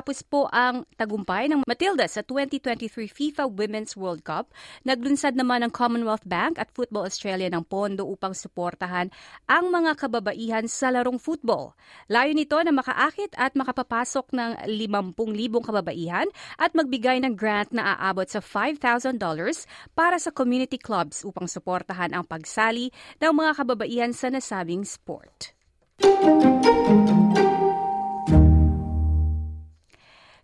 Matapos po ang tagumpay ng Matilda sa 2023 FIFA Women's World Cup, naglunsad naman ng Commonwealth Bank at Football Australia ng pondo upang suportahan ang mga kababaihan sa larong football. Layo nito na makaakit at makapapasok ng 50,000 kababaihan at magbigay ng grant na aabot sa $5,000 para sa community clubs upang suportahan ang pagsali ng mga kababaihan sa nasabing sport.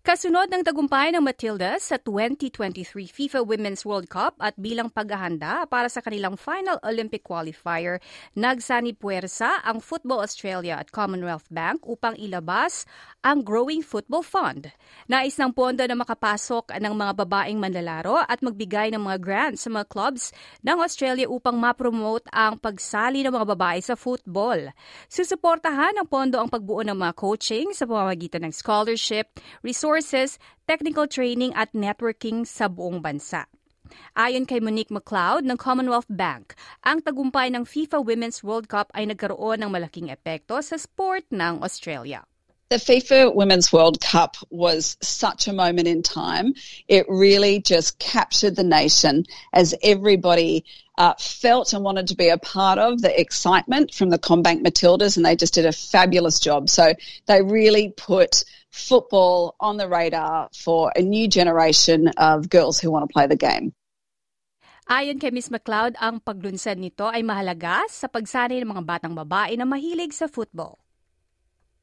Kasunod ng tagumpay ng Matilda sa 2023 FIFA Women's World Cup at bilang paghahanda para sa kanilang final Olympic qualifier, nagsani puwersa ang Football Australia at Commonwealth Bank upang ilabas ang Growing Football Fund. Nais ng pondo na makapasok ng mga babaeng manlalaro at magbigay ng mga grants sa mga clubs ng Australia upang ma-promote ang pagsali ng mga babae sa football. Susuportahan ng pondo ang pagbuo ng mga coaching sa pamamagitan ng scholarship, resource courses, technical training at networking sa buong bansa. Ayon kay Monique McLeod ng Commonwealth Bank, ang tagumpay ng FIFA Women's World Cup ay nagkaroon ng malaking epekto sa sport ng Australia. The FIFA Women's World Cup was such a moment in time. It really just captured the nation as everybody uh, felt and wanted to be a part of the excitement from the CommBank Matildas, and they just did a fabulous job. So they really put football on the radar for a new generation of girls who want to play the game. Ayon kay Ms. McLeod, ang paglunsad nito ay mahalaga sa pagsanay ng mga batang babae na mahilig sa football.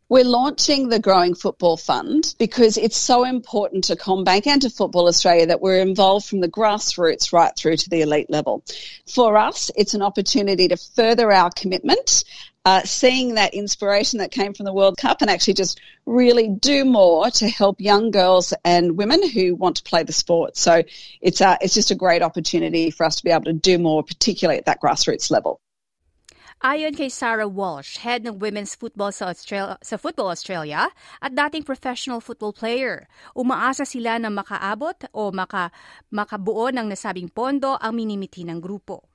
We're launching the Growing Football Fund because it's so important to CommBank and to Football Australia that we're involved from the grassroots right through to the elite level. For us, it's an opportunity to further our commitment uh, seeing that inspiration that came from the World Cup and actually just really do more to help young girls and women who want to play the sport. So it's, uh, it's just a great opportunity for us to be able to do more, particularly at that grassroots level. Ayon kay Sarah Walsh, head ng women's football sa, Australia, sa Football Australia at dating professional football player, umaasa sila na makaabot o maka, makabuo ng nasabing pondo ang minimiti ng grupo.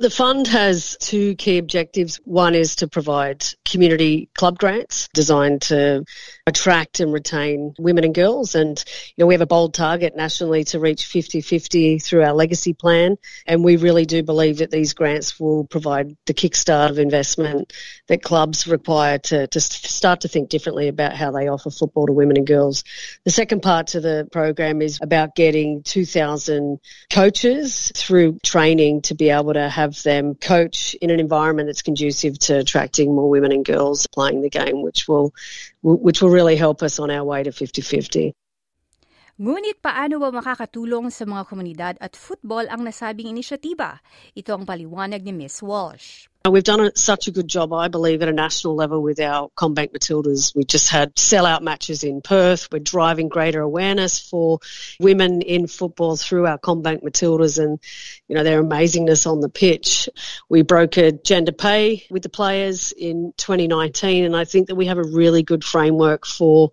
The fund has two key objectives. One is to provide community club grants designed to attract and retain women and girls. And, you know, we have a bold target nationally to reach 50-50 through our legacy plan. And we really do believe that these grants will provide the kickstart of investment that clubs require to, to start to think differently about how they offer football to women and girls. The second part to the program is about getting 2,000 coaches through training to be able to have have them coach in an environment that's conducive to attracting more women and girls playing the game, which will which will really help us on our way to 50-50. Ngunit paano ba makakatulong sa mga komunidad at football ang nasabing inisyatiba? Ito ang paliwanag ni Miss Walsh. We've done such a good job, I believe, at a national level with our CommBank Matildas. We just had sellout matches in Perth. We're driving greater awareness for women in football through our CommBank Matildas and, you know, their amazingness on the pitch. We brokered gender pay with the players in 2019, and I think that we have a really good framework for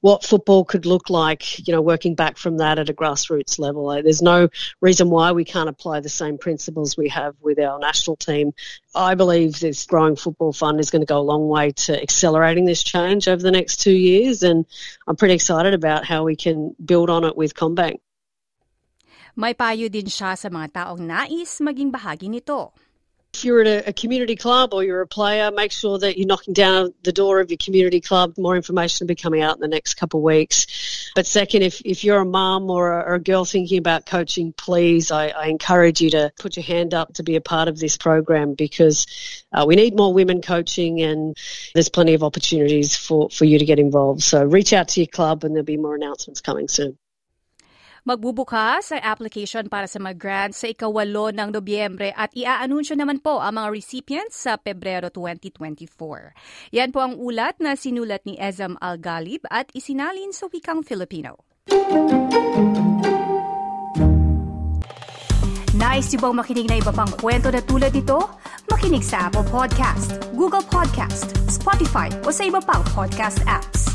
what football could look like, you know, working back from that at a grassroots level. There's no reason why we can't apply the same principles we have with our national team I believe this growing football fund is going to go a long way to accelerating this change over the next two years, and I'm pretty excited about how we can build on it with CommBank. May payo din siya sa mga taong nais maging bahagi nito. If you're at a, a, community club or you're a player, make sure that you're knocking down the door of your community club. More information will be coming out in the next couple of weeks. But second, if, if you're a mum or, or a, girl thinking about coaching, please, I, I, encourage you to put your hand up to be a part of this program because uh, we need more women coaching and there's plenty of opportunities for, for you to get involved. So reach out to your club and there'll be more announcements coming soon. Magbubukas ang application para sa mga grants sa ikawalo ng Nobyembre at iaanunsyo naman po ang mga recipients sa Pebrero 2024. Yan po ang ulat na sinulat ni Ezam Al-Galib at isinalin sa wikang Filipino. Nice yung bang makinig na iba pang kwento na tulad ito? Makinig sa Apple Podcast, Google Podcast, Spotify o sa iba pang podcast apps.